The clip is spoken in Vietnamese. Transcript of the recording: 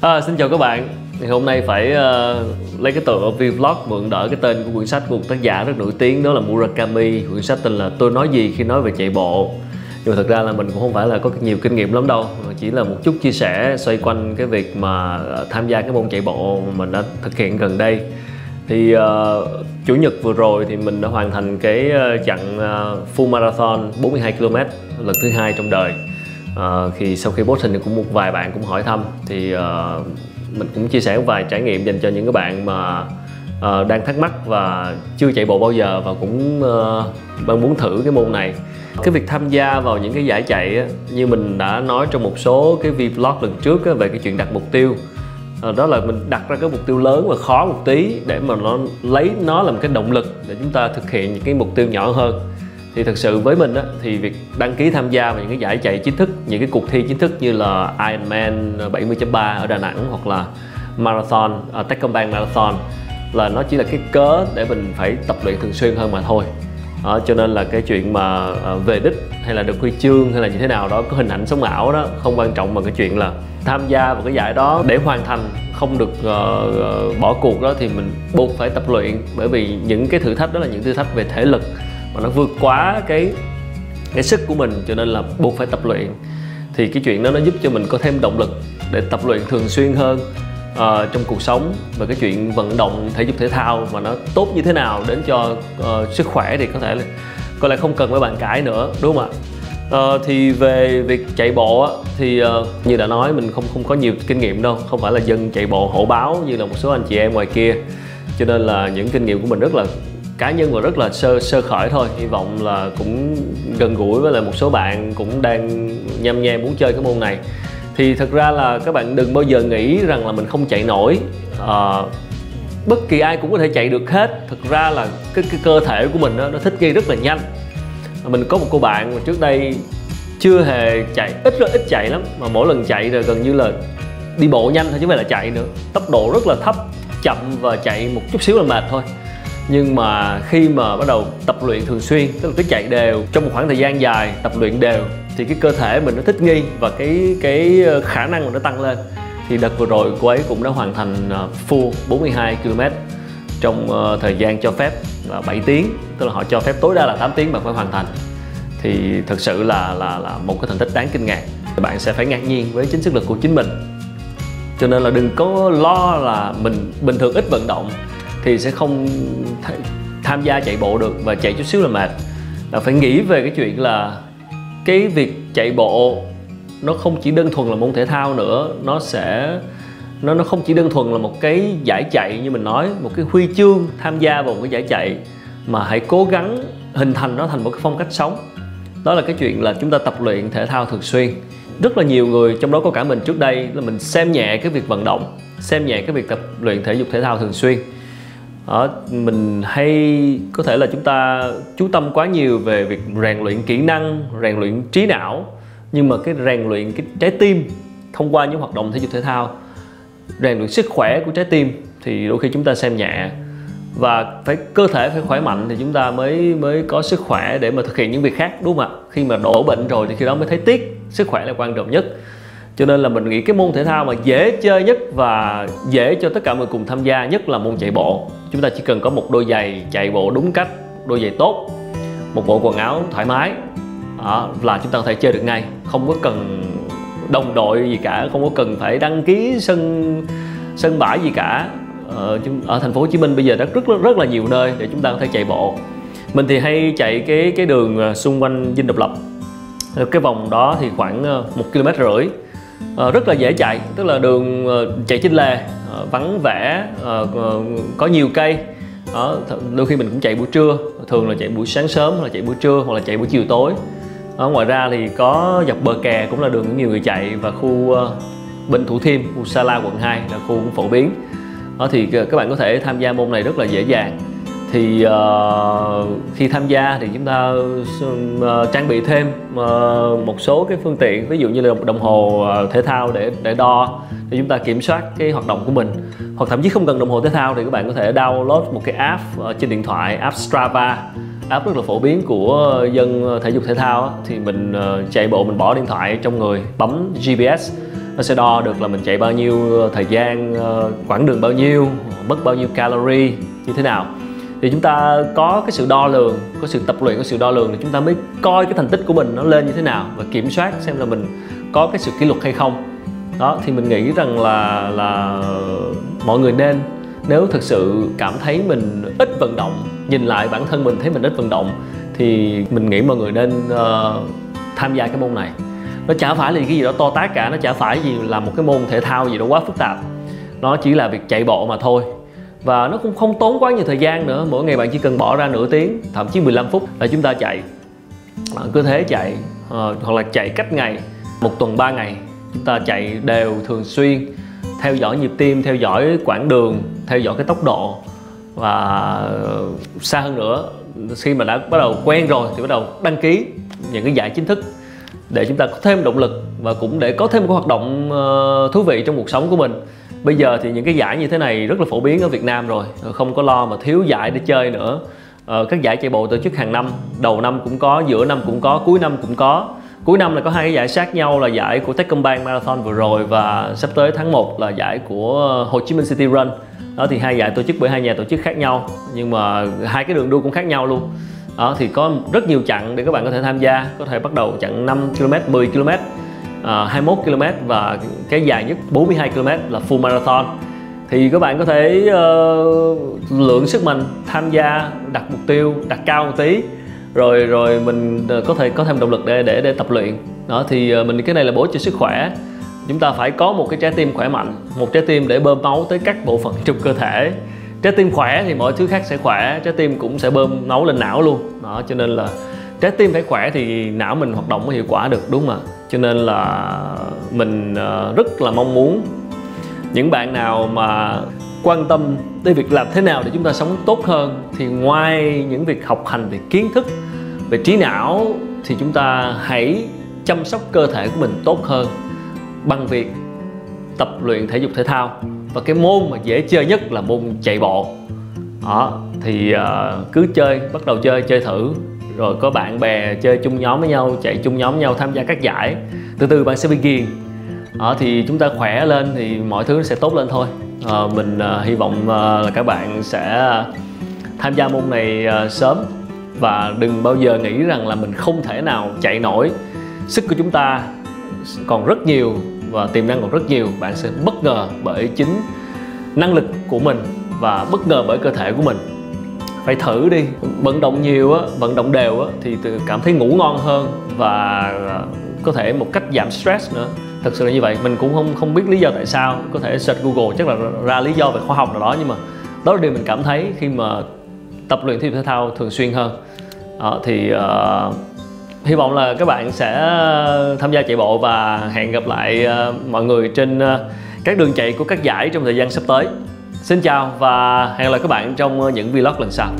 À, xin chào các bạn. Thì hôm nay phải uh, lấy cái tựa vlog mượn đỡ cái tên của quyển sách của một tác giả rất nổi tiếng đó là Murakami. Quyển sách tên là tôi nói gì khi nói về chạy bộ. Nhưng mà thật ra là mình cũng không phải là có nhiều kinh nghiệm lắm đâu chỉ là một chút chia sẻ xoay quanh cái việc mà ờ, tham gia cái môn chạy bộ mà mình đã thực hiện gần đây. Thì uh, chủ nhật vừa rồi thì mình đã hoàn thành cái chặng uh, full marathon 42 km lần thứ hai trong đời uh, khi sau khi post hình thì cũng một vài bạn cũng hỏi thăm. Thì uh, mình cũng chia sẻ một vài trải nghiệm dành cho những cái bạn mà uh, đang thắc mắc và chưa chạy bộ bao giờ và cũng uh, muốn thử cái môn này. Cái việc tham gia vào những cái giải chạy á, như mình đã nói trong một số cái vlog lần trước á, về cái chuyện đặt mục tiêu à, đó là mình đặt ra cái mục tiêu lớn và khó một tí để mà nó lấy nó làm cái động lực để chúng ta thực hiện những cái mục tiêu nhỏ hơn thì thật sự với mình á, thì việc đăng ký tham gia vào những cái giải chạy chính thức những cái cuộc thi chính thức như là Ironman 70.3 ở Đà Nẵng hoặc là Marathon uh, Techcombank Marathon là nó chỉ là cái cớ để mình phải tập luyện thường xuyên hơn mà thôi. Đó, cho nên là cái chuyện mà uh, về đích hay là được huy chương hay là như thế nào đó có hình ảnh sống ảo đó không quan trọng bằng cái chuyện là tham gia vào cái giải đó để hoàn thành không được uh, uh, bỏ cuộc đó thì mình buộc phải tập luyện. Bởi vì những cái thử thách đó là những thử thách về thể lực nó vượt quá cái cái sức của mình cho nên là buộc phải tập luyện. Thì cái chuyện đó nó giúp cho mình có thêm động lực để tập luyện thường xuyên hơn uh, trong cuộc sống. Và cái chuyện vận động thể dục thể thao mà nó tốt như thế nào đến cho uh, sức khỏe thì có thể là có lẽ không cần phải bạn cãi nữa đúng không ạ? Uh, thì về việc chạy bộ á, thì uh, như đã nói mình không không có nhiều kinh nghiệm đâu. Không phải là dân chạy bộ hổ báo như là một số anh chị em ngoài kia. Cho nên là những kinh nghiệm của mình rất là cá nhân và rất là sơ sơ khởi thôi. Hy vọng là cũng gần gũi với lại một số bạn cũng đang nhâm nhe muốn chơi cái môn này. Thì thật ra là các bạn đừng bao giờ nghĩ rằng là mình không chạy nổi. À, bất kỳ ai cũng có thể chạy được hết. Thực ra là cái, cái cơ thể của mình đó, nó thích nghi rất là nhanh. Mình có một cô bạn mà trước đây chưa hề chạy ít rất ít chạy lắm mà mỗi lần chạy rồi gần như là đi bộ nhanh thôi chứ không phải là chạy nữa. Tốc độ rất là thấp chậm và chạy một chút xíu là mệt thôi nhưng mà khi mà bắt đầu tập luyện thường xuyên, tức là cứ chạy đều, trong một khoảng thời gian dài tập luyện đều, thì cái cơ thể mình nó thích nghi và cái cái ờ, khả năng của nó tăng lên. Thì đợt vừa rồi cô ấy cũng đã hoàn thành ờ, full 42 km trong ờ, thời gian cho phép là 7 tiếng, tức là họ cho phép tối đa là 8 tiếng mà phải hoàn thành. Thì thực sự là là là một cái thành tích đáng kinh ngạc. Bạn sẽ phải ngạc nhiên với chính sức lực của chính mình. Cho nên là đừng có lo là mình bình thường ít vận động thì sẽ không tham gia chạy bộ được và chạy chút xíu là mệt. Là phải nghĩ về cái chuyện là cái việc chạy bộ nó không chỉ đơn thuần là môn thể thao nữa, nó sẽ, nó nó không chỉ đơn thuần là một cái giải chạy như mình nói, một cái huy chương tham gia vào một cái giải chạy, mà hãy cố gắng hình thành nó thành một cái phong cách sống. Đó là cái chuyện là chúng ta tập luyện thể thao thường xuyên. Rất là nhiều người, trong đó có cả mình trước đây, là mình xem nhẹ cái việc vận động, xem nhẹ cái việc tập luyện thể dục thể thao thường xuyên ở mình hay có thể là chúng ta chú tâm quá nhiều về việc rèn luyện kỹ năng, rèn luyện trí não, nhưng mà cái rèn luyện cái trái tim thông qua những hoạt động thể dục thể thao, rèn luyện sức khỏe của trái tim thì đôi khi chúng ta xem nhẹ. Và phải, cơ thể phải khỏe mạnh thì chúng ta mới mới có sức khỏe để mà thực hiện những việc khác, đúng không ạ? Khi mà đổ bệnh rồi thì khi đó mới thấy tiếc, sức khỏe là quan trọng nhất cho nên là mình nghĩ cái môn thể thao mà dễ chơi nhất và dễ cho tất cả mọi người cùng tham gia nhất là môn chạy bộ. Chúng ta chỉ cần có một đôi giày chạy bộ đúng cách đôi giày tốt một bộ quần áo thoải mái đó, là chúng ta có thể chơi được ngay. Không có cần đồng đội gì cả không có cần phải đăng ký sân sân bãi gì cả. Ờ, ở, ở thành phố Hồ Chí Minh bây giờ đã rất rất là nhiều nơi để chúng ta có thể chạy bộ. Mình thì hay chạy cái cái đường ờ, xung quanh Dinh Độc Lập. Cái vòng đó thì khoảng ờ, một km rưỡi. Ờ, rất là dễ chạy tức là đường ờ, chạy trên lề ờ, vắng vẻ có nhiều cây. Đó, đôi khi mình cũng chạy buổi trưa thường là chạy buổi sáng sớm hoặc là chạy buổi trưa hoặc là chạy buổi chiều tối. Đó, ngoài ra thì có dọc bờ kè cũng là đường của nhiều người chạy và khu uh, bên Thủ Thiêm khu Sa La quận 2 là khu cũng phổ biến. Đó thì các bạn có thể tham gia môn này rất là dễ dàng thì uh, khi tham gia thì chúng ta uh, trang bị thêm uh, một số cái phương tiện ví dụ như là đồng hồ uh, thể thao để để đo để chúng ta kiểm soát cái hoạt động của mình. Hoặc thậm chí không cần đồng hồ thể thao thì các bạn có thể download một cái app uh, trên điện thoại app Strava app rất là phổ biến của dân thể dục thể thao thì mình uh, chạy bộ mình bỏ điện thoại trong người bấm GPS nó sẽ đo được là mình chạy bao nhiêu thời gian uh, quãng đường bao nhiêu mất bao nhiêu calorie như thế nào thì chúng ta có cái sự đo lường có sự tập luyện có sự đo lường thì chúng ta mới coi cái thành tích của mình nó lên như thế nào và kiểm soát xem là mình có cái sự kỷ luật hay không. Đó thì mình nghĩ rằng là là mọi người nên nếu thực sự cảm thấy mình ít vận động nhìn lại bản thân mình thấy mình ít vận động thì mình nghĩ mọi người nên uh, tham gia cái môn này. Nó chả phải là cái gì đó to tát cả nó chả phải gì là một cái môn thể thao gì đó quá phức tạp. Nó chỉ là việc chạy bộ mà thôi và nó cũng không tốn quá nhiều thời gian nữa, mỗi ngày bạn chỉ cần bỏ ra nửa tiếng, thậm chí 15 phút là chúng ta chạy. À, cứ thế chạy ờ, hoặc là chạy cách ngày, một tuần 3 ngày, chúng ta chạy đều thường xuyên, theo dõi nhịp tim, theo dõi quãng đường, theo dõi cái tốc độ. Và ờ, xa hơn nữa, khi mà đã bắt đầu quen rồi thì bắt đầu đăng ký những cái giải chính thức để chúng ta có thêm động lực và cũng để có thêm một hoạt động ờ, thú vị trong cuộc sống của mình bây giờ thì những cái giải như thế này rất là phổ biến ở Việt Nam rồi. Ờ, không có lo mà thiếu giải để chơi nữa. Ờ, các giải chạy bộ tổ chức hàng năm đầu năm cũng có giữa năm cũng có cuối năm cũng có. Cuối năm là có hai cái giải sát nhau là giải của Techcombank Marathon vừa rồi và sắp tới tháng 1 là giải của Hồ Chí Minh City Run. Đó thì hai giải tổ chức bởi hai nhà tổ chức khác nhau nhưng mà hai cái đường đua cũng khác nhau luôn. Đó thì có rất nhiều chặng để các bạn có thể tham gia. Có thể bắt đầu chặng 5 km 10 km Ờ, 21 km và cái dài nhất 42 km là full marathon. Thì các bạn có thể uh, lượng sức mình tham gia đặt mục tiêu đặt cao một tí rồi rồi mình ờ, có thể có thêm động lực để để để tập luyện. Đó thì mình cái này là bổ cho sức khỏe. Chúng ta phải có một cái trái tim khỏe mạnh một trái tim để bơm máu tới các bộ phận trong cơ thể. Trái tim khỏe thì mọi thứ khác sẽ khỏe trái tim cũng sẽ bơm máu lên não luôn. Đó cho nên là trái tim phải khỏe thì não mình hoạt động mới hiệu quả được đúng không ạ? Cho nên là mình ờ, rất là mong muốn những bạn nào mà quan tâm tới việc làm thế nào để chúng ta sống tốt hơn thì ngoài những việc học hành về kiến thức về trí não thì chúng ta hãy chăm sóc cơ thể của mình tốt hơn bằng việc tập luyện thể dục thể thao. Và cái môn mà dễ chơi nhất là môn chạy bộ. Đó thì uh, cứ chơi bắt đầu chơi chơi thử rồi có bạn bè chơi chung nhóm với nhau chạy chung nhóm với nhau tham gia các giải. Từ từ bạn sẽ bị ghiền. Đó thì chúng ta khỏe lên thì mọi thứ sẽ tốt lên thôi. À, mình uh, hy vọng uh, là các bạn sẽ tham gia môn này uh, sớm. Và đừng bao giờ nghĩ rằng là mình không thể nào chạy nổi. Sức của chúng ta còn rất nhiều và tiềm năng còn rất nhiều. Bạn sẽ bất ngờ bởi chính năng lực của mình và bất ngờ bởi cơ thể của mình phải thử đi. Vận động nhiều á vận động đều á thì cảm thấy ngủ ngon hơn và ờ, có thể một cách giảm stress nữa. Thật sự là như vậy. Mình cũng không không biết lý do tại sao. Có thể search google chắc là ra lý do về khoa học nào đó nhưng mà đó là điều mình cảm thấy khi mà tập luyện thể thể thao thường xuyên hơn. Đó, thì uh, hy vọng là các bạn sẽ tham gia chạy bộ và hẹn gặp lại uh, mọi người trên uh, các đường chạy của các giải trong thời gian sắp tới xin chào và hẹn gặp lại các bạn trong ờ, những vlog lần sau.